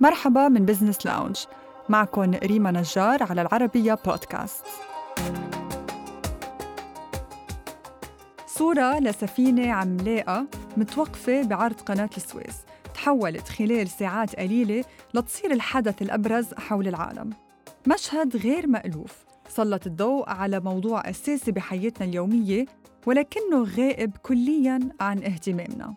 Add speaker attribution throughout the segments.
Speaker 1: مرحبا من Business Lounge معكم ريما نجار على العربية بودكاست صورة لسفينة عملاقة متوقفة بعرض قناة السويس. تحولت خلال ساعات قليلة لتصير الحدث الأبرز حول العالم. مشهد غير مألوف. سلط الضوء على موضوع أساسي بحياتنا اليومية ولكنه غائب كلياً عن اهتمامنا.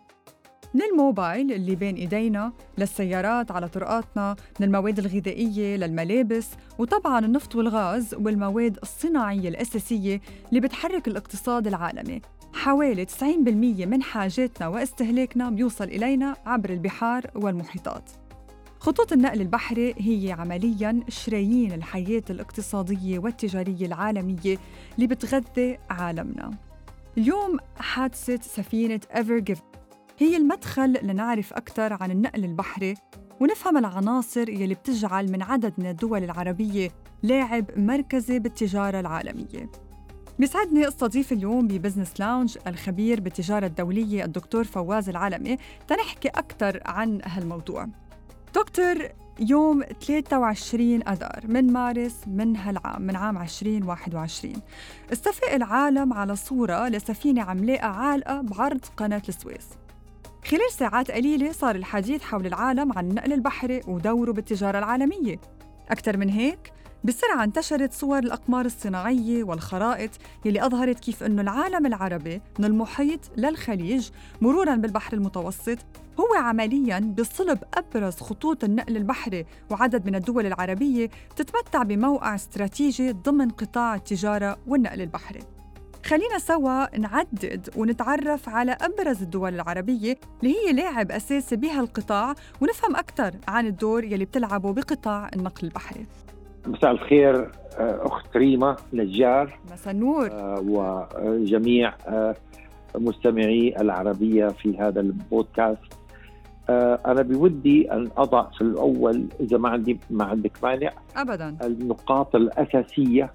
Speaker 1: من الموبايل اللي بين إيدينا للسيارات على طرقاتنا من المواد الغذائية للملابس وطبعاً النفط والغاز والمواد الصناعية الأساسية اللي بتحرك الاقتصاد العالمي. حوالي 90% من حاجاتنا واستهلاكنا بيوصل إلينا عبر البحار والمحيطات. خطوط النقل البحري هي عملياً شرايين الحياة الاقتصادية والتجارية العالمية اللي بتغذي عالمنا. اليوم حادثة سفينة Ever هي المدخل لنعرف أكثر عن النقل البحري ونفهم العناصر يلي بتجعل من عدد من الدول العربية لاعب مركزي بالتجارة العالمية. بيسعدني أستضيف اليوم ب Business Lounge الخبير بالتجارة الدولية الدكتور فواز العلمي تنحكي أكثر عن هالموضوع. دكتور يوم 23 أذار من مارس من هالعام من عام 2021 استفاق العالم على صورة لسفينة عملاقة عالقة بعرض قناة السويس. خلال ساعات قليلة صار الحديث حول العالم عن النقل البحري ودوره بالتجارة العالمية. أكثر من هيك بسرعة انتشرت صور الأقمار الصناعية والخرائط يلي أظهرت كيف أنه العالم العربي من المحيط للخليج مرورا بالبحر المتوسط هو عمليا بصلب أبرز خطوط النقل البحري وعدد من الدول العربية تتمتع بموقع استراتيجي ضمن قطاع التجارة والنقل البحري. خلينا سوا نعدد ونتعرف على أبرز الدول العربية اللي هي لاعب أساسي بهالقطاع ونفهم أكثر عن الدور يلي بتلعبه بقطاع النقل البحري.
Speaker 2: مساء الخير أخت ريما نجار
Speaker 1: مساء النور.
Speaker 2: وجميع مستمعي العربية في هذا البودكاست. أنا بودي أن أضع في الأول إذا ما عندي ما عندك مانع
Speaker 1: ابدا.
Speaker 2: النقاط الأساسية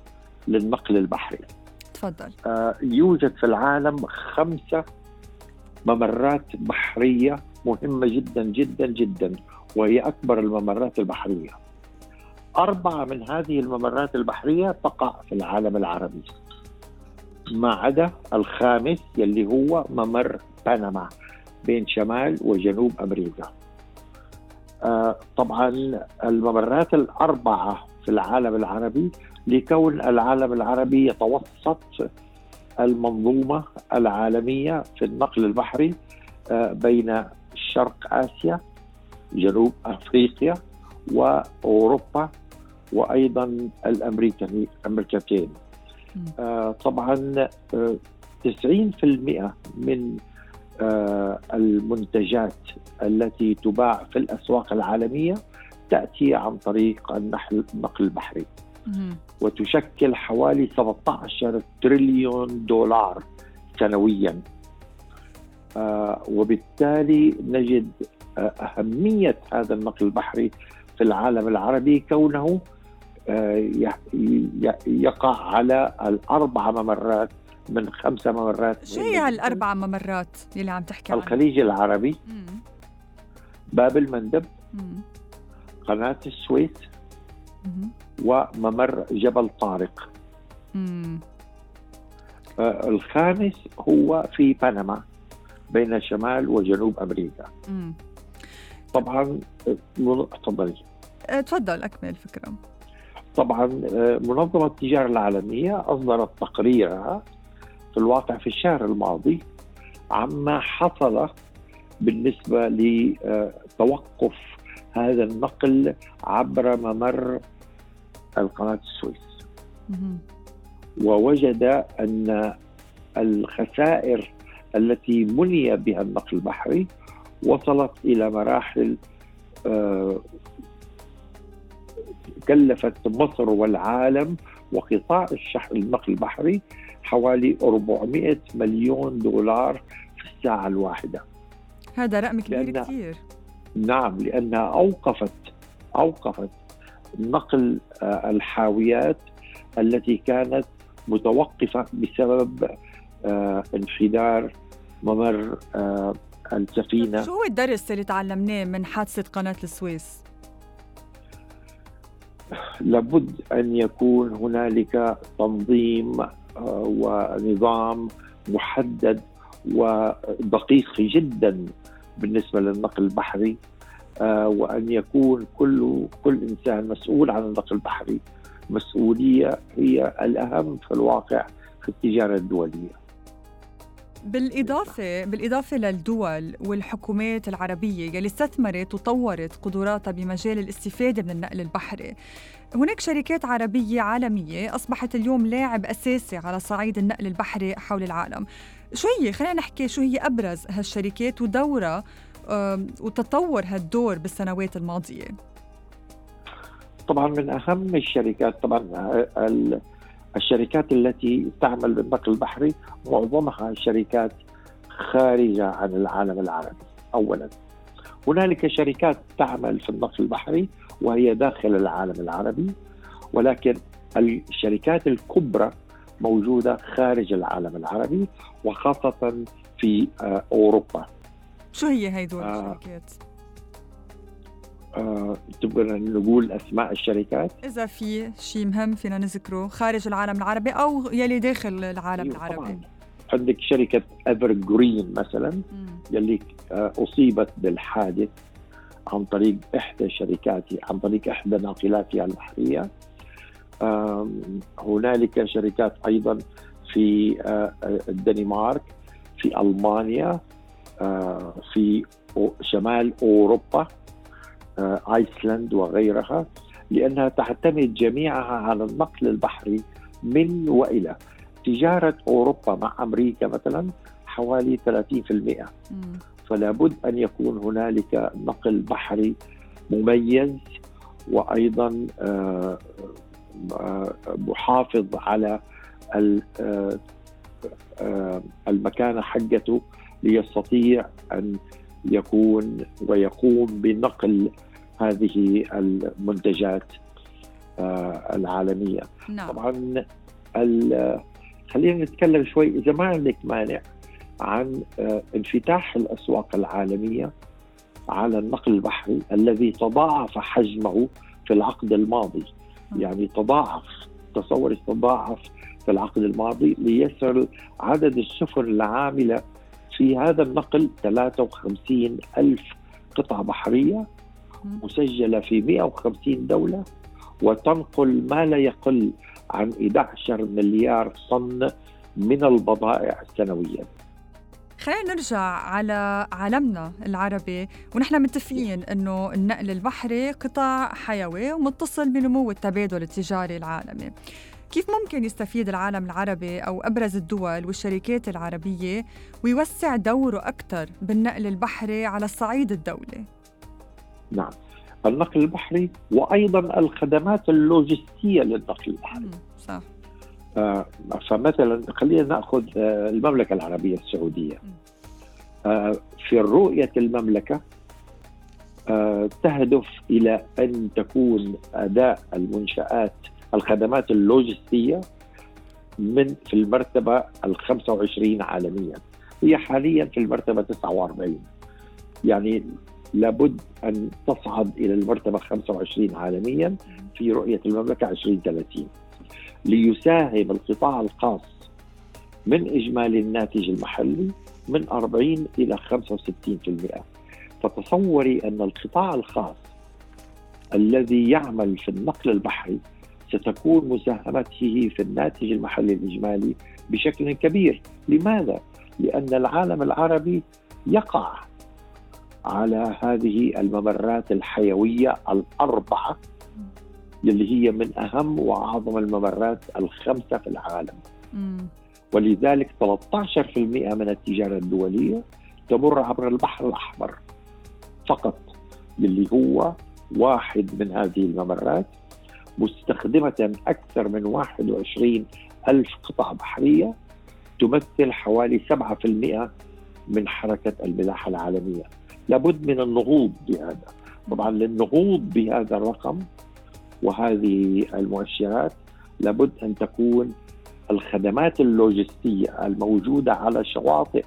Speaker 2: للنقل البحري.
Speaker 1: تفضل.
Speaker 2: يوجد في العالم خمسة ممرات بحرية مهمة جدا جدا جدا وهي أكبر الممرات البحرية. أربعة من هذه الممرات البحرية تقع في العالم العربي ما عدا الخامس يلي هو ممر بنما بين شمال وجنوب أمريكا. آه طبعا الممرات الأربعة في العالم العربي لكون العالم العربي يتوسط المنظومة العالمية في النقل البحري آه بين شرق آسيا جنوب أفريقيا وأوروبا وأيضا الامريكاني امريكتين آه طبعا آه 90% من آه المنتجات التي تباع في الأسواق العالمية تأتي عن طريق النقل البحري. وتشكل حوالي 17 تريليون دولار سنويا آه وبالتالي نجد آه أهمية هذا النقل البحري في العالم العربي كونه يقع على الأربع ممرات من خمسة ممرات
Speaker 1: شو هي هالأربع ممرات اللي عم تحكي
Speaker 2: عنها؟ الخليج العربي مم. باب المندب مم. قناة السويس مم. وممر جبل طارق مم. آه الخامس هو في بنما بين شمال وجنوب أمريكا مم. طبعا تفضلي
Speaker 1: تفضل أكمل الفكرة
Speaker 2: طبعا منظمة التجارة العالمية أصدرت تقريرها في الواقع في الشهر الماضي عما حصل بالنسبة لتوقف هذا النقل عبر ممر القناة السويس. ووجد أن الخسائر التي مني بها النقل البحري وصلت إلى مراحل كلفت مصر والعالم وقطاع الشحن النقل البحري حوالي 400 مليون دولار في الساعة الواحدة.
Speaker 1: هذا رقم كبير كثير
Speaker 2: نعم لأنها أوقفت أوقفت نقل الحاويات التي كانت متوقفة بسبب انحدار ممر السفينة
Speaker 1: شو هو الدرس اللي تعلمناه من حادثة قناة السويس؟
Speaker 2: لابد أن يكون هنالك تنظيم آه، ونظام محدد ودقيق جدا بالنسبة للنقل البحري آه، وأن يكون كل كل إنسان مسؤول عن النقل البحري مسؤولية هي الأهم في الواقع في التجارة الدولية.
Speaker 1: بالإضافة بالإضافة للدول والحكومات العربية يلي استثمرت وطورت قدراتها بمجال الاستفادة من النقل البحري هناك شركات عربية عالمية أصبحت اليوم لاعب أساسي على صعيد النقل البحري حول العالم. شو هي خلينا نحكي شو هي أبرز هالشركات ودورها وتطور هالدور بالسنوات الماضية؟
Speaker 2: طبعا من أهم الشركات طبعا الشركات التي تعمل بالنقل البحري معظمها شركات خارجة عن العالم العربي أولا. هنالك شركات تعمل في النقل البحري وهي داخل العالم العربي ولكن الشركات الكبرى موجودة خارج العالم العربي وخاصة في آه، أوروبا.
Speaker 1: شو هي هدول آه الشركات؟
Speaker 2: آه، تبغى نقول أسماء الشركات
Speaker 1: إذا في شيء مهم فينا نذكره خارج العالم العربي أو يلي داخل العالم أيوة العربي طبعاً.
Speaker 2: عندك شركة Ever Green مثلا مم. يلي آه، أصيبت بالحادث عن طريق إحدى شركاتي عن طريق إحدى ناقلاتها البحرية هنالك شركات أيضا في آه، الدنمارك في ألمانيا في شمال أوروبا آه، آيسلند وغيرها لأنها تعتمد جميعها على النقل البحري من وإلى. تجارة أوروبا مع أمريكا مثلا حوالي 30% فلا بد أن يكون هنالك نقل بحري مميز وأيضا آه، آه، محافظ على المكانه حقته ليستطيع أن يكون ويقوم بنقل هذه المنتجات آه، العالمية نعم. طبعا خلينا نتكلم شوي إذا ما عندك مانع عن آه، انفتاح الأسواق العالمية على النقل البحري الذي تضاعف حجمه في العقد الماضي نعم. يعني تضاعف تصور تضاعف في العقد الماضي ليصل عدد السفن العاملة في هذا النقل 53 ألف قطعة بحرية مسجلة في 150 دولة وتنقل ما لا يقل عن 11 مليار طن من البضائع سنويا
Speaker 1: خلينا نرجع على عالمنا العربي ونحن متفقين إنه النقل البحري قطاع حيوي ومتصل بنمو التبادل التجاري العالمي. كيف ممكن يستفيد العالم العربي أو أبرز الدول والشركات العربية ويوسع دوره أكثر بالنقل البحري على الصعيد الدولي؟
Speaker 2: نعم. النقل البحري وأيضا الخدمات اللوجستية للنقل البحري. صح. آه فمثلا خلينا نأخذ آه المملكة العربية السعودية. آه في رؤية المملكة آه تهدف إلى أن تكون أداء المنشآت الخدمات اللوجستية من في المرتبة ال 25 عالميا. هي حاليا في المرتبة 49 يعني لابد أن تصعد إلى المرتبة 25 عالميا في رؤية المملكة 2030 ليساهم القطاع الخاص من إجمالي الناتج المحلي من 40 إلى 65% فتصوري أن القطاع الخاص الذي يعمل في النقل البحري ستكون مساهمته في الناتج المحلي الإجمالي بشكل كبير. لماذا؟ لأن العالم العربي يقع على هذه الممرات الحيوية الأربعة اللي هي من أهم وأعظم الممرات الخمسة في العالم. ولذلك 13% من التجارة الدولية تمر عبر البحر الأحمر فقط اللي هو واحد من هذه الممرات. مستخدمة أكثر من 21 ألف قطعة بحرية تمثل حوالي 7% من حركة الملاحة العالمية. لابد من النهوض بهذا. طبعا للنهوض بهذا الرقم وهذه المؤشرات لابد أن تكون الخدمات اللوجستية الموجودة على شواطئ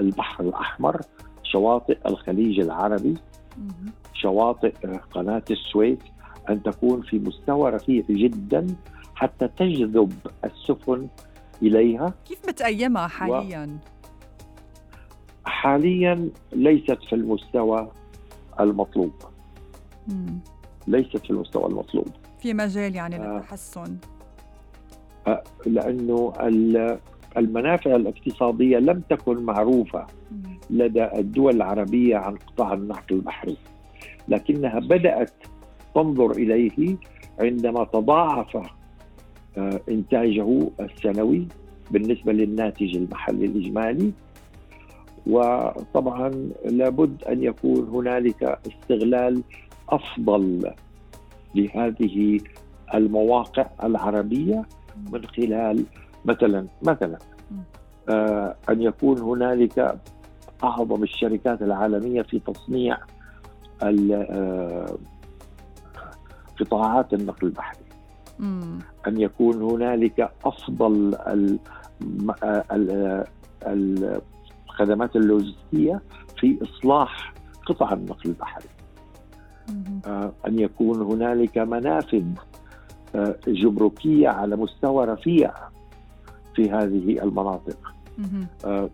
Speaker 2: البحر الأحمر شواطئ الخليج العربي شواطئ قناة السويس أن تكون في مستوى رفيع جدا حتى تجذب السفن إليها
Speaker 1: كيف متأيمها حاليا؟ و...
Speaker 2: حاليا ليست في المستوى المطلوب مم. ليست في المستوى المطلوب
Speaker 1: في مجال يعني آه. للتحسن
Speaker 2: آه لأنه المنافع الاقتصادية لم تكن معروفة لدى الدول العربية عن قطاع النقل البحري لكنها بدأت تنظر إليه عندما تضاعف آه، إنتاجه السنوي بالنسبة للناتج المحلي الإجمالي. وطبعا لابد أن يكون هنالك استغلال أفضل لهذه المواقع العربية من خلال مثلا مثلا آه أن يكون هنالك أعظم الشركات العالمية في تصنيع آه قطاعات النقل البحري. أن يكون هنالك أفضل الخدمات اللوجستية في إصلاح قطع النقل البحري. آه، أن يكون هنالك منافذ آه، جمركيه على مستوى رفيع في هذه المناطق. آه،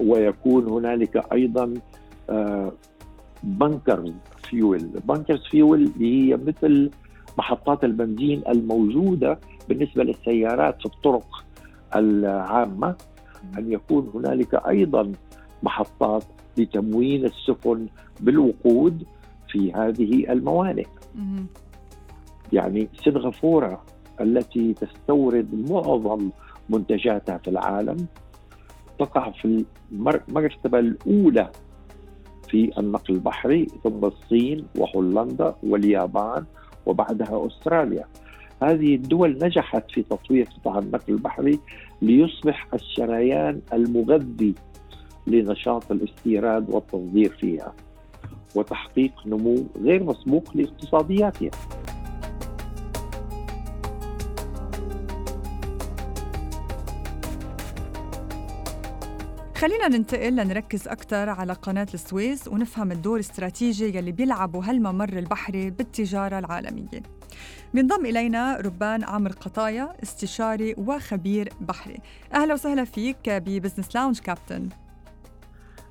Speaker 2: ويكون هنالك أيضا بنكرز فيول. بنكرز فيول هي مثل محطات البنزين الموجودة بالنسبة للسيارات في الطرق العامة. أن يكون هنالك أيضا محطات لتموين السفن بالوقود في هذه الموانئ. يعني سنغافورة التي تستورد معظم منتجاتها في العالم تقع في المرتبة الأولى في النقل البحري ثم الصين وهولندا واليابان وبعدها أستراليا. هذه الدول نجحت في تطوير قطاع النقل البحري ليصبح الشريان المغذي لنشاط الاستيراد والتصدير فيها وتحقيق نمو غير مسبوق لاقتصادياتها.
Speaker 1: خلينا ننتقل لنركز أكثر على قناة السويس ونفهم الدور الاستراتيجي يلي بيلعبه هالممر البحري بالتجارة العالمية. بينضم إلينا ربان عمر قطايا استشاري وخبير بحري. أهلا وسهلا فيك ب Business Lounge كابتن.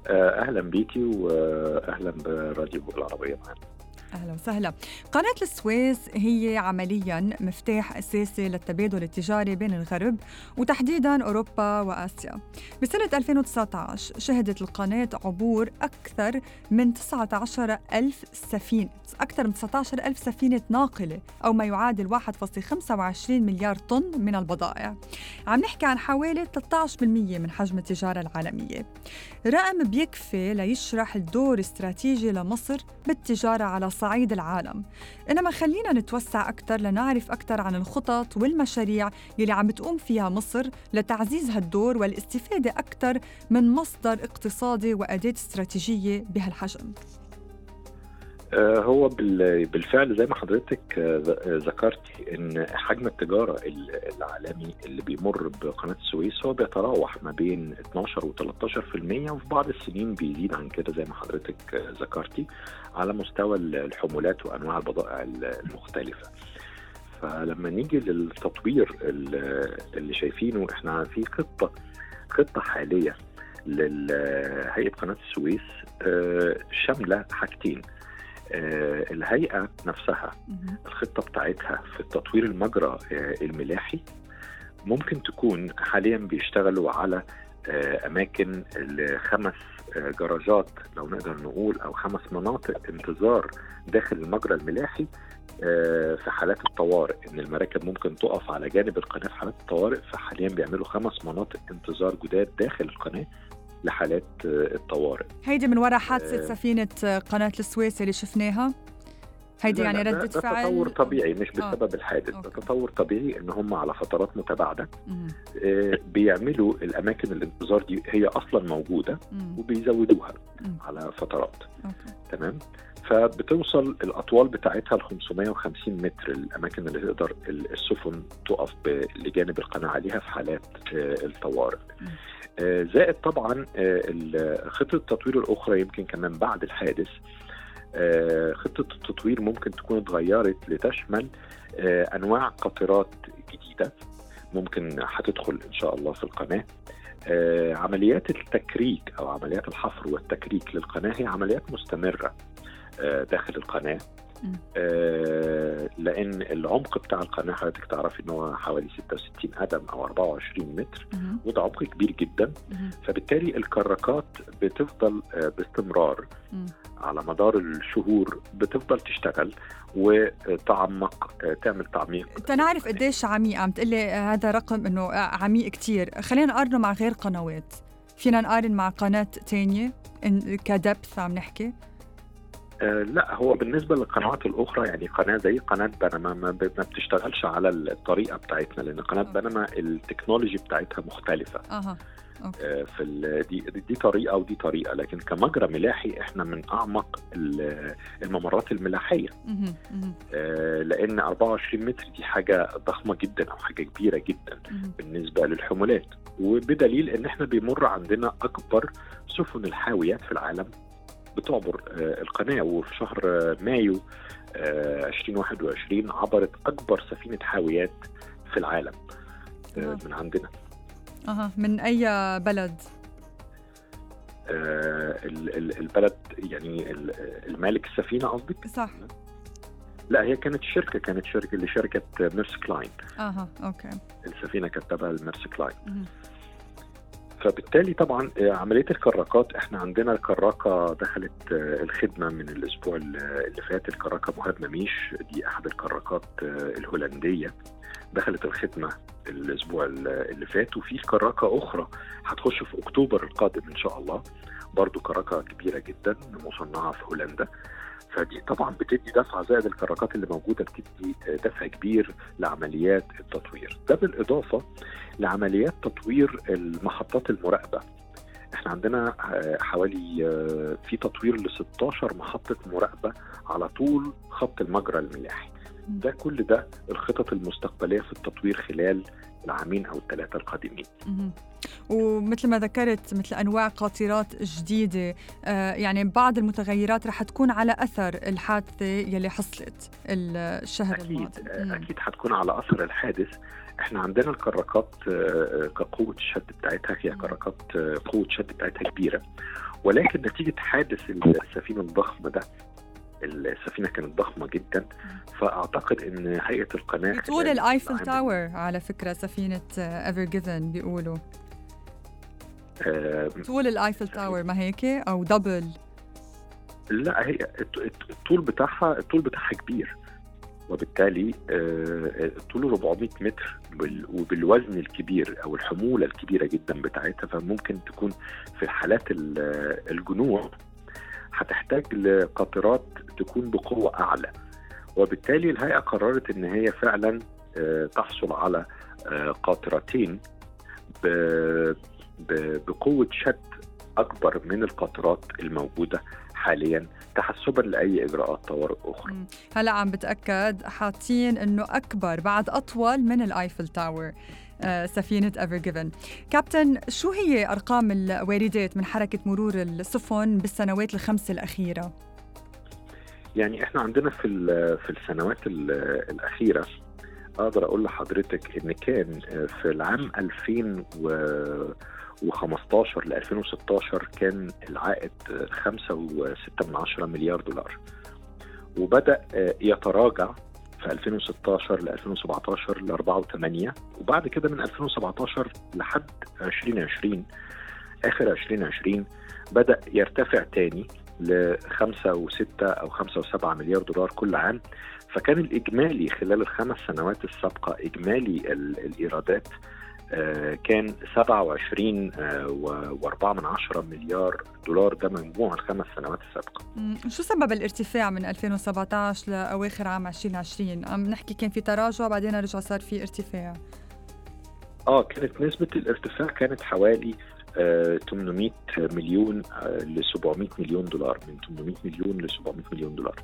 Speaker 3: أهلا بيكي وأهلا براديو العربية معنا.
Speaker 1: أهلا وسهلا. قناة السويس هي عمليا مفتاح أساسي للتبادل التجاري بين الغرب وتحديدا أوروبا وآسيا. بسنة 2019 شهدت القناة عبور أكثر من 19 ألف سفينة أكثر من 19 ألف سفينة ناقلة أو ما يعادل 1.25 مليار طن من البضائع. عم نحكي عن حوالي 13% من حجم التجارة العالمية. رقم بيكفي ليشرح الدور الاستراتيجي لمصر بالتجارة على صعيد العالم. إنما خلينا نتوسع أكثر لنعرف أكثر عن الخطط والمشاريع يلي عم بتقوم فيها مصر لتعزيز هالدور والاستفادة أكثر من مصدر اقتصادي وأداة استراتيجية بهالحجم.
Speaker 3: هو بالفعل زي ما حضرتك آه، ذكرتي إن حجم التجارة العالمي اللي بيمر بقناة السويس هو بيتراوح ما بين 12 و 13% وفي بعض السنين بيزيد عن كده زي ما حضرتك آه، ذكرتي على مستوى الحمولات وأنواع البضائع المختلفة. فلما نيجي للتطوير اللي شايفينه إحنا في خطة خطة حالية لهيئه قناة السويس شاملة حاجتين آه، الهيئة نفسها الخطة بتاعتها في تطوير المجرى آه، الملاحي ممكن تكون حاليا بيشتغلوا على آه، أماكن لخمس جراجات لو نقدر نقول أو خمس مناطق انتظار داخل المجرى الملاحي في حالات الطوارئ. إن المراكب ممكن تقف على جانب القناة في حالات الطوارئ فحاليا بيعملوا خمس مناطق انتظار جداد داخل القناة لحالات الطوارئ
Speaker 1: هيدي من وراء حادثة آه سفينة قناة السويس اللي شفناها هيدي يعني ردة فعل
Speaker 3: تطور طبيعي مش بسبب آه. الحادث ده تطور طبيعي إن هم على فترات متباعدة آه بيعملوا الأماكن الانتظار دي هي أصلا موجودة مم. وبيزودوها مم. على فترات أوكي. تمام فبتوصل الأطوال بتاعتها ل 550 متر الأماكن اللي تقدر السفن تقف لجانب القناة عليها في حالات آه، الطوارئ. آه، زائد طبعا آه، خطة التطوير الأخرى يمكن كمان بعد الحادث آه، خطة التطوير ممكن تكون اتغيرت لتشمل آه، أنواع قطرات جديدة ممكن هتدخل إن شاء الله في القناة آه، عمليات التكريك أو عمليات الحفر والتكريك للقناة هي عمليات مستمرة آه، داخل
Speaker 1: القناة.
Speaker 3: آه، لأن العمق بتاع القناة حضرتك تعرفي إن هو حوالي 66 قدم أو 24 متر. وده عمق كبير جدا
Speaker 1: مهم.
Speaker 3: فبالتالي الكراكات بتفضل آه، باستمرار
Speaker 1: مم.
Speaker 3: على مدار الشهور بتفضل تشتغل وتعمق آه، تعمل تعميق
Speaker 1: تنعرف قديش عميق عم تقلي هذا رقم إنه عميق كتير خلينا نقارنه مع غير قنوات فينا نقارن مع قناة تانية ك depth عم نحكي
Speaker 3: لا هو بالنسبة للقنوات الأخرى يعني قناة زي قناة بنما ما بتشتغلش على الطريقة بتاعتنا لأن قناة
Speaker 1: okay.
Speaker 3: بنما ال technology بتاعتها مختلفة
Speaker 1: أها okay
Speaker 3: آه، في دي دي طريقة ودي طريقة لكن كمجرى ملاحي إحنا من أعمق ال- الممرات
Speaker 1: الملاحية.
Speaker 3: آه، لأن 24 متر دي حاجة ضخمة جدا أو حاجة كبيرة جدا. بالنسبة للحمولات وبدليل إن إحنا بيمر عندنا أكبر سفن الحاويات في العالم بتعبر آه، القناة. وفي شهر آه، مايو آه، 2021 عبرت أكبر سفينة حاويات في العالم آه،
Speaker 1: آه.
Speaker 3: من عندنا.
Speaker 1: أها من أي بلد؟
Speaker 3: آه، ال- ال- البلد يعني ال- المالك السفينة قصدك؟
Speaker 1: صح.
Speaker 3: لا هي كانت شركة كانت شركة لشركة Maersk Line
Speaker 1: أها okay.
Speaker 3: السفينة كانت تبع ال Maersk Line
Speaker 1: مهم.
Speaker 3: فبالتالي طبعا آه، عملية الكراكات إحنا عندنا الكراكه دخلت آه، الخدمة من الأسبوع ال- اللي فات الكراكه مهاب مميش دي أحد الكراكات آه، الهولندية دخلت الخدمة الأسبوع ال- اللي فات. وفي كراكه أخرى هتخش في أكتوبر القادم إن شاء الله برضو كراكه كبيرة جدا مصنعة في هولندا. فدي طبعا بتدي دفعه زائد الكراكات اللي موجودة بتدي دفع كبير لعمليات التطوير. ده بالإضافة لعمليات تطوير المحطات المراقبة. إحنا عندنا آه، حوالي آه، في تطوير ل 16 محطة مراقبة على طول خط المجرى الملاحي. ده كل ده الخطط المستقبلية في التطوير خلال العامين أو الثلاثه القادمين.
Speaker 1: ومثل ما ذكرت مثل أنواع قاطرات جديدة آه يعني بعض المتغيرات رح تكون على أثر الحادثة يلي حصلت الشهر
Speaker 3: أكيد
Speaker 1: الماضي. مم.
Speaker 3: أكيد هتكون على أثر الحادث. إحنا عندنا الكراكات آه، كقوه الشد بتاعتها هي. كراكات آه، قوة الشد بتاعتها كبيرة. ولكن نتيجة حادث السفينة الضخم ده السفينة كانت ضخمة جدا. فأعتقد إن هيئة
Speaker 1: القناة
Speaker 3: خلال
Speaker 1: ال
Speaker 3: Eiffel
Speaker 1: Tower على فكرة سفينة Ever Given بيقولوا.
Speaker 3: آه،
Speaker 1: طول ال Eiffel Tower ما هيك؟ أو double
Speaker 3: لا هي الطول بتاعها الطول بتاعها كبير. وبالتالي آه، الطول 400 متر وبال- وبالوزن الكبير أو الحمولة الكبيرة جدا بتاعتها فممكن تكون في حالات ال- الجنوع هتحتاج لقطرات تكون بقوة أعلى. وبالتالي الهيئة قررت إن هي فعلا آه، تحصل على آه، قاطرتين بقوة شد أكبر من القطرات الموجودة حاليا تحسبا لأي إجراءات طوارئ
Speaker 1: أخرى. هلا عم بتأكد حاطين إنه أكبر بعد أطول من ال Eiffel Tower آه، سفينة Ever Given كابتن شو هي أرقام الواردات من حركة مرور السفن بالسنوات الخمس الأخيرة؟
Speaker 3: يعني إحنا عندنا في في السنوات ال- الأخيرة أقدر أقول لحضرتك إن كان في العام 2015 ل 2016 كان العائد 5.6 مليار دولار. وبدأ يتراجع في 2016 ل 2017 ل 4.8 وبعد كده من 2017 لحد 2020 آخر 2020 بدأ يرتفع تاني ل 5 و6 أو 5 و7 مليار دولار كل عام. فكان الإجمالي خلال الخمس سنوات السابقة إجمالي ال- الإيرادات آه، كان 27 و4 من عشرة مليار دولار ده مجموع الخمس سنوات السابقة
Speaker 1: مم. شو سبب الارتفاع من 2017 لأواخر عام 2020؟ عم نحكي كان في تراجع بعدين رجع صار في ارتفاع
Speaker 3: آه كانت نسبة الارتفاع كانت حوالي آه 800 مليون آه ل 700 مليون دولار من 800 مليون ل 700 مليون دولار.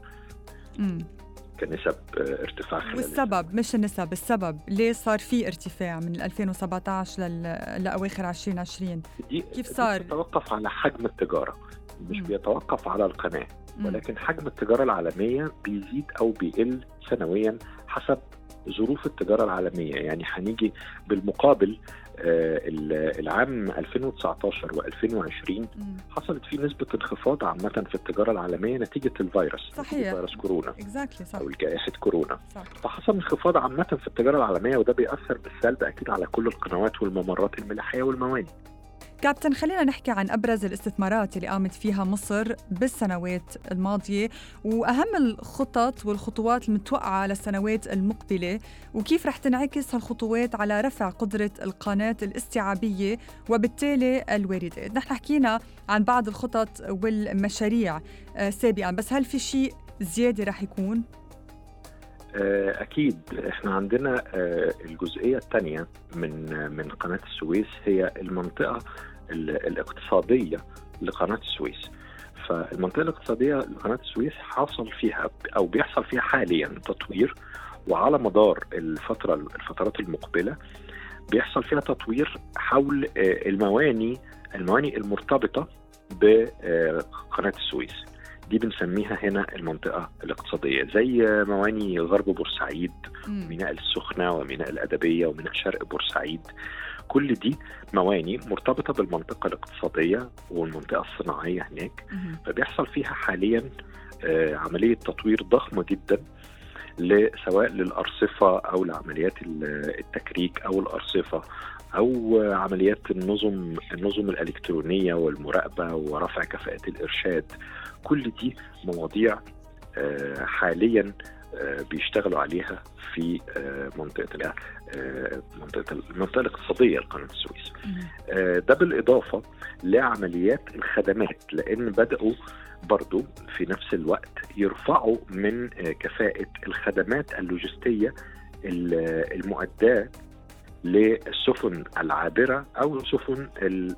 Speaker 3: كنسب آه ارتفاع خلال
Speaker 1: والسبب مش النسب السبب ليه صار في ارتفاع من 2017 لل... لأواخر 2020
Speaker 3: دي
Speaker 1: كيف صار؟
Speaker 3: تتوقف على حجم التجارة. مش بيتوقف على القناة. ولكن حجم التجارة العالمية بيزيد أو بيقل سنويا حسب ظروف التجارة العالمية. يعني هنيجي بالمقابل العام 2019 و2020 حصلت فيه نسبة انخفاض عامة في التجارة العالمية نتيجة الفيروس
Speaker 1: صحيح
Speaker 3: فيروس كورونا
Speaker 1: exactly. صح.
Speaker 3: أو جائحه كورونا صح. فحصل انخفاض عامة في التجارة العالمية وده بيأثر بالسلب أكيد على كل القنوات والممرات الملاحية والموانئ
Speaker 1: كابتن خلينا نحكي عن أبرز الاستثمارات اللي قامت فيها مصر بالسنوات الماضية وأهم الخطط والخطوات المتوقعة للسنوات المقبلة وكيف رح تنعكس هالخطوات على رفع قدرة القناة الاستيعابية وبالتالي الواردات نحن حكينا عن بعض الخطط والمشاريع آه، سابقا بس هل في شيء زيادة رح يكون؟
Speaker 3: آه، أكيد إحنا عندنا آه، الجزئية الثانية من من قناة السويس هي المنطقة الاقتصادية لقناة السويس. فالمنطقة الاقتصادية لقناة السويس حصل فيها أو بيحصل فيها حاليا تطوير وعلى مدار الفترة الفترات المقبلة بيحصل فيها تطوير حول آه، المواني المواني المرتبطة بقناه السويس. دي بنسميها هنا المنطقة الاقتصادية زي مواني غرب بورسعيد وميناء السخنة وميناء الأدبية وميناء شرق بورسعيد. كل دي مواني مرتبطة بالمنطقة الاقتصادية والمنطقة الصناعية هناك. فبيحصل فيها حاليا آه، عملية تطوير ضخمة جدا سواء للأرصفة أو لعمليات التكريك أو الأرصفة أو عمليات النظم النظم الإلكترونية والمراقبة ورفع كفاءة الإرشاد. كل دي مواضيع آه، حاليا آه، بيشتغلوا عليها في منطقة منطقه المنطقة الاقتصادية لقناه السويس. ده بالإضافة لعمليات الخدمات لأن بدأوا برضو في نفس الوقت يرفعوا من كفاءة الخدمات اللوجستية المؤداه للسفن العابرة أو السفن اللي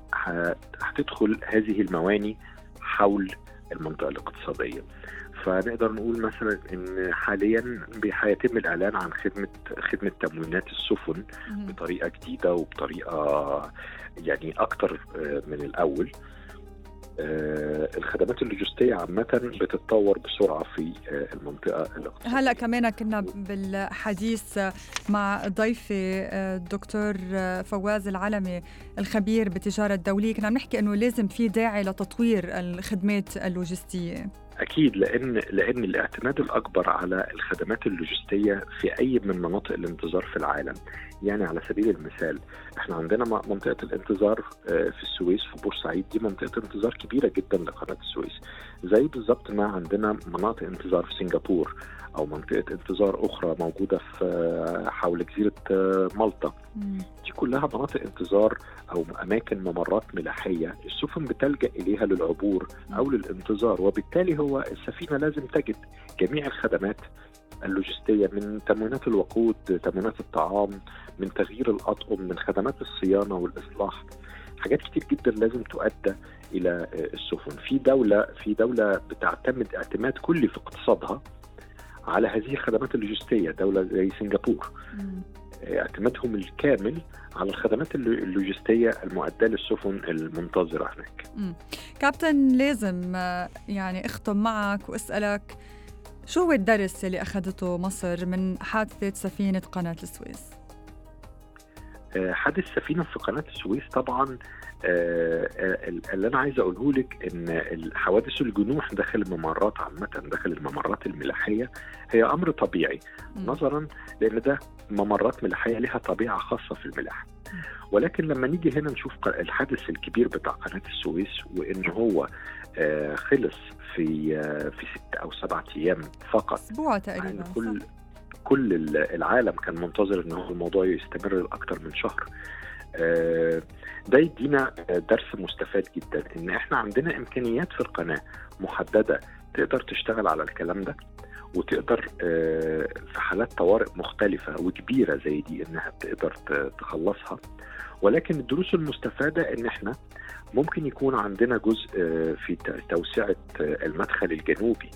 Speaker 3: هتدخل هذه المواني حول المنطقة الاقتصادية فنقدر نقول مثلا إن حاليا هيتم الإعلان عن خدمه خدمة تموينات السفن بطريقة جديدة وبطريقة يعني أكتر آه، من الأول. آه، الخدمات اللوجستية عامة بتتطور بسرعة في آه، المنطقة الاقتصادية.
Speaker 1: هلا كمان كنا بالحديث مع ضيفي الدكتور فواز العلمي الخبير بالتجارة الدولية. كنا عم نحكي إنه لازم في داعي لتطوير الخدمات اللوجستية.
Speaker 3: أكيد لأن لأن الاعتماد الأكبر على الخدمات اللوجستية في أي من مناطق الانتظار في العالم يعني على سبيل المثال إحنا عندنا منطقة الانتظار آه، في السويس في بورسعيد دي منطقة انتظار كبيرة جدا لقناة السويس. زي بالظبط ما عندنا مناطق انتظار في سنغافور أو منطقة انتظار أخرى موجودة في آه، حول جزيرة آه، مالطا. دي كلها مناطق انتظار أو أماكن ممرات ملاحية السفن بتلجأ إليها للعبور أو للانتظار وبالتالي هو السفينة لازم تجد جميع الخدمات اللوجستية من تموينات الوقود تموينات الطعام من تغيير الأطقم من خدمات الصيانة والإصلاح. حاجات كتير جدا لازم تؤدى إلى السفن. في دولة في دولة بتعتمد اعتماد كلي في اقتصادها على هذه الخدمات اللوجستية دولة زي سنغافور اعتمادهم الكامل على الخدمات اللوجستية المؤداة للسفن المنتظرة هناك.
Speaker 1: كابتن لازم يعني اختم معك واسألك شو هو الدرس اللي أخذته مصر من حادثة سفينة قناة السويس؟
Speaker 3: آه، حادث سفينة في قناة السويس طبعا آه، آه، اللي أنا عايز أقوله لك إن الحوادث الجنوح داخل الممرات عامة داخل الممرات الملاحية هي أمر طبيعي. نظرا لأن ده ممرات ملاحية لها طبيعة خاصة في الملاحه ولكن لما نيجي هنا نشوف الحادث الكبير بتاع قناة السويس وإن هو خلص في في ست أو سبعة أيام فقط.
Speaker 1: أسبوع تقريبا يعني
Speaker 3: كل كل العالم كان منتظر إن هو الموضوع يستمر أكثر من شهر. آه، ده يدينا درس مستفاد جدا إن إحنا عندنا إمكانيات في القناة محددة تقدر تشتغل على الكلام ده وتقدر آه، في حالات طوارئ مختلفة وكبيرة زي دي إنها تقدر تخلصها. ولكن الدروس المستفادة إن إحنا ممكن يكون عندنا جزء في توسعة المدخل الجنوبي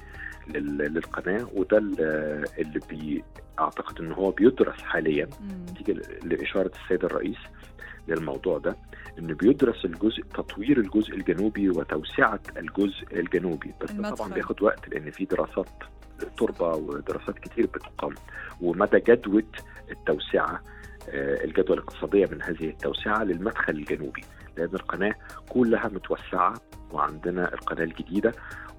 Speaker 3: للقناة وده اللي بي أعتقد إن هو بيدرس حاليا. نتيجه لإشارة السيد الرئيس للموضوع ده إنه بيدرس الجزء تطوير الجزء الجنوبي وتوسعة الجزء الجنوبي. بس ده طبعا بياخد وقت لأن في دراسات تربة ودراسات كتير بتقام ومدى جدوى التوسعة الجدوى الاقتصادية من هذه التوسعة للمدخل الجنوبي. لأن القناة كلها متوسعة وعندنا القناة الجديدة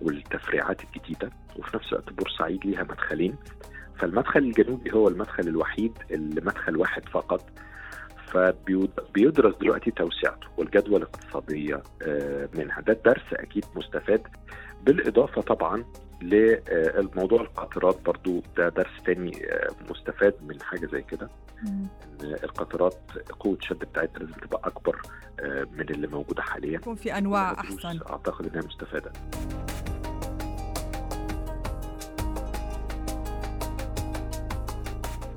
Speaker 3: والتفريعات الجديدة وفي نفس الوقت بورسعيد ليها مدخلين. فالمدخل الجنوبي هو المدخل الوحيد اللي مدخل واحد فقط فبيدرس دلوقتي توسعته والجدوى الاقتصادية منها. ده الدرس أكيد مستفاد بالإضافة طبعا للموضوع القاطرات برضو. ده درس تاني مستفاد من حاجة زي كده. إن القاطرات قوة الشد بتاعتها لازم تبقى أكبر من اللي موجودة حاليا.
Speaker 1: يكون في أنواع أحسن.
Speaker 3: أعتقد إنها مستفادة.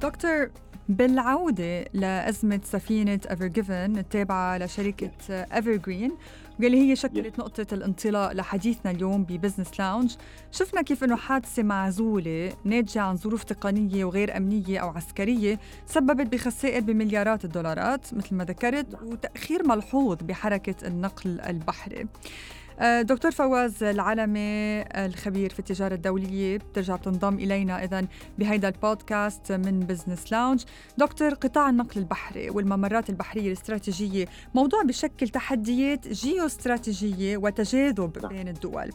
Speaker 1: دكتور بالعودة لأزمة سفينة Ever Given التابعة لشركة Ever Green واللي هي شكلت نقطة الانطلاق لحديثنا اليوم ب Business Lounge. شفنا كيف إنه حادثة معزولة ناتجة عن ظروف تقنية وغير أمنية أو عسكرية سببت بخسائر بمليارات الدولارات مثل ما ذكرت وتأخير ملحوظ بحركة النقل البحري. دكتور فواز العلمي الخبير في التجارة الدولية بترجع بتنضم إلينا إذا بهيدا البودكاست من Business Lounge دكتور قطاع النقل البحري والممرات البحرية الاستراتيجية موضوع بشكل تحديات جيوستراتيجية وتجاذب بين الدول.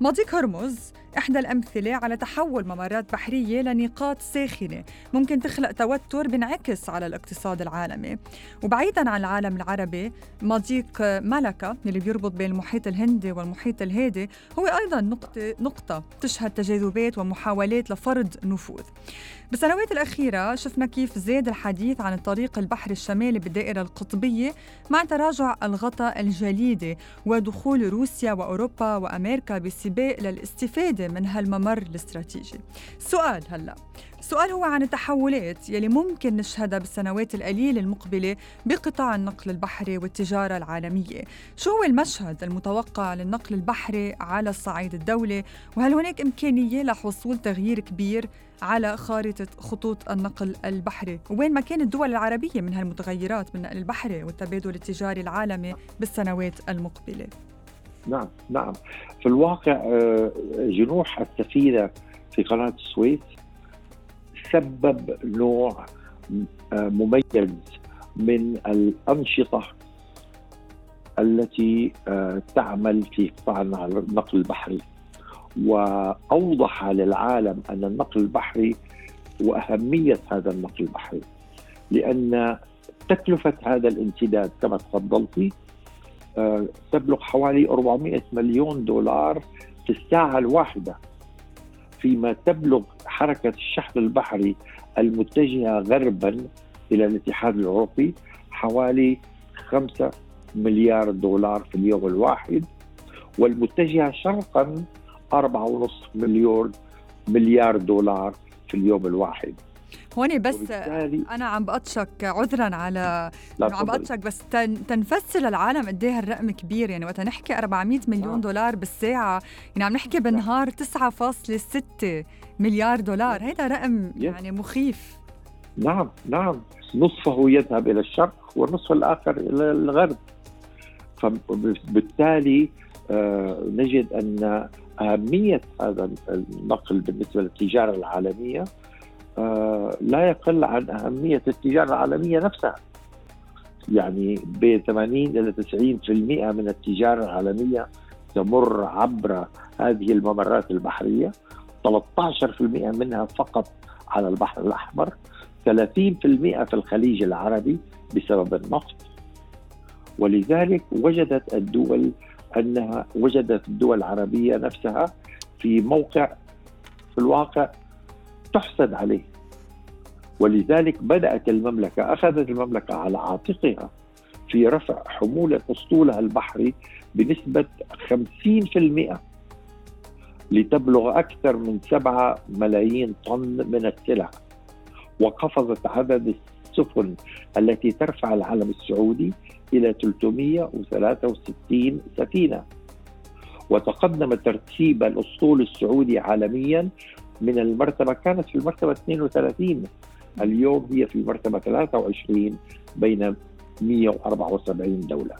Speaker 1: مضيق هرمز إحدى الأمثلة على تحول ممرات بحرية لنقاط ساخنة. ممكن تخلق توتر بينعكس على الاقتصاد العالمي. وبعيدا عن العالم العربي مضيق ملقا اللي بيربط بين المحيط الهندي والمحيط الهادي هو أيضا نقطة, نقطة تشهد تجاذبات ومحاولات لفرض نفوذ. بالسنوات الأخيرة شفنا كيف زاد الحديث عن الطريق البحري الشمالي بالدائرة القطبية مع تراجع الغطاء الجليدي ودخول روسيا وأوروبا وأمريكا بسباق للاستفادة من هالممر الاستراتيجي. السؤال هلأ. السؤال هو عن التحولات يلي ممكن نشهدها بالسنوات القليلة المقبلة بقطاع النقل البحري والتجارة العالمية. شو هو المشهد المتوقع للنقل البحري على الصعيد الدولي وهل هناك إمكانية لحصول تغيير كبير؟ على خارطة خطوط النقل البحري. وين مكان الدول العربية من هالمتغيرات بالنقل البحري والتبادل التجاري العالمي بالسنوات المقبلة.
Speaker 2: نعم نعم. في الواقع جنوح السفينة في قناة السويس سبب نوع مميز من الأنشطة التي تعمل في قطاع النقل البحري. وأوضح للعالم أن النقل البحري واهميه هذا النقل البحري لأن تكلفة هذا الامتداد كما تفضلتي تبلغ حوالي 400 مليون دولار في الساعة الواحدة فيما تبلغ حركة الشحن البحري المتجهة غربا إلى الاتحاد الأوروبي حوالي 5 مليار دولار في اليوم الواحد والمتجهة شرقا أربعة ونص مليون مليار دولار في اليوم الواحد.
Speaker 1: هون بس أنا عم بقطشك عذرا على عم بقطشك بس تنفسر للعالم قد إيه هالرقم كبير. يعني وقت نحكي 400 مليون آه. دولار بالساعة يعني عم نحكي بالنهار 9.6 مليار دولار. هيدا رقم يعني مخيف.
Speaker 2: نعم نعم. نصفه يذهب إلى الشرق والنصف الآخر إلى الغرب. فبالتالي آه نجد أن أهمية هذا النقل بالنسبة للتجارة العالمية آه لا يقل عن أهمية التجارة العالمية نفسها. يعني بين 80 إلى 90% من التجارة العالمية تمر عبر هذه الممرات البحرية. 13% منها فقط على البحر الأحمر. 30% في الخليج العربي بسبب النفط. ولذلك وجدت الدول أنها وجدت الدول العربية نفسها في موقع في الواقع تحسد عليه. ولذلك بدأت المملكة أخذت المملكة على عاتقها في رفع حمولة أسطولها البحري بنسبة 50% لتبلغ أكثر من 7 ملايين طن من السلع. وقفزت عدد السفن التي ترفع العلم السعودي إلى 363 سفينة. وتقدم ترتيب الأسطول السعودي عالميا من المرتبة كانت في المرتبة 32 اليوم هي في المرتبة 23 بين 174 دولة.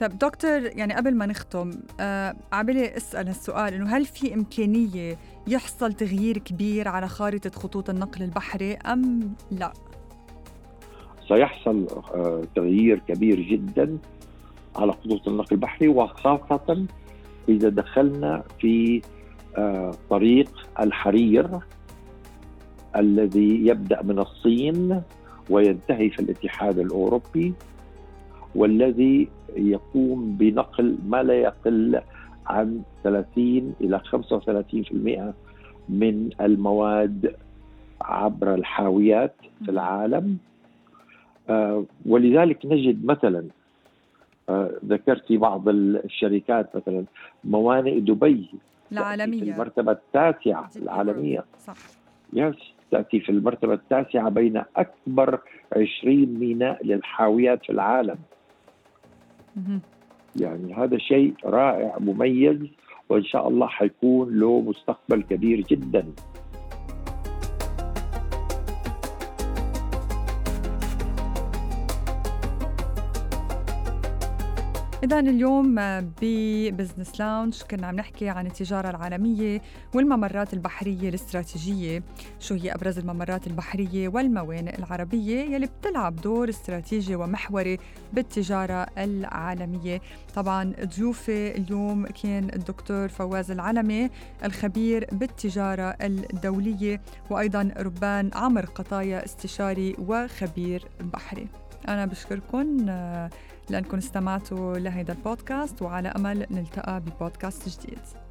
Speaker 1: طب دكتور يعني قبل ما نختم آه عبالي أسأل السؤال إنه هل في إمكانية يحصل تغيير كبير على خارطة خطوط النقل البحري أم لا؟
Speaker 2: سيحصل آه تغيير كبير جدا على خطوط النقل البحري وخاصة إذا دخلنا في آه طريق الحرير الذي يبدأ من الصين وينتهي في الاتحاد الأوروبي والذي يقوم بنقل ما لا يقل عن 30 إلى 35% من المواد عبر الحاويات في العالم. ولذلك نجد مثلا آه ذكرت بعض الشركات مثلا موانئ دبي
Speaker 1: العالمية
Speaker 2: في المرتبة التاسعة العالمية.
Speaker 1: صح.
Speaker 2: يس تأتي في المرتبة التاسعة بين أكبر 20 ميناء للحاويات في العالم. يعني هذا شيء رائع مميز وإن شاء الله حيكون له مستقبل كبير جدا.
Speaker 1: إذا اليوم ب Business Lounge كنا عم نحكي عن التجارة العالمية والممرات البحرية الاستراتيجية. شو هي أبرز الممرات البحرية والموانئ العربية يلي بتلعب دور استراتيجي ومحوري بالتجارة العالمية. طبعا ضيوفي اليوم كان الدكتور فواز العلمي الخبير بالتجارة الدولية وأيضا ربان عمر قطايا استشاري وخبير بحري. أنا بشكركم لأنكم استمعتوا لهذا البودكاست وعلى أمل نلتقى ببودكاست جديد.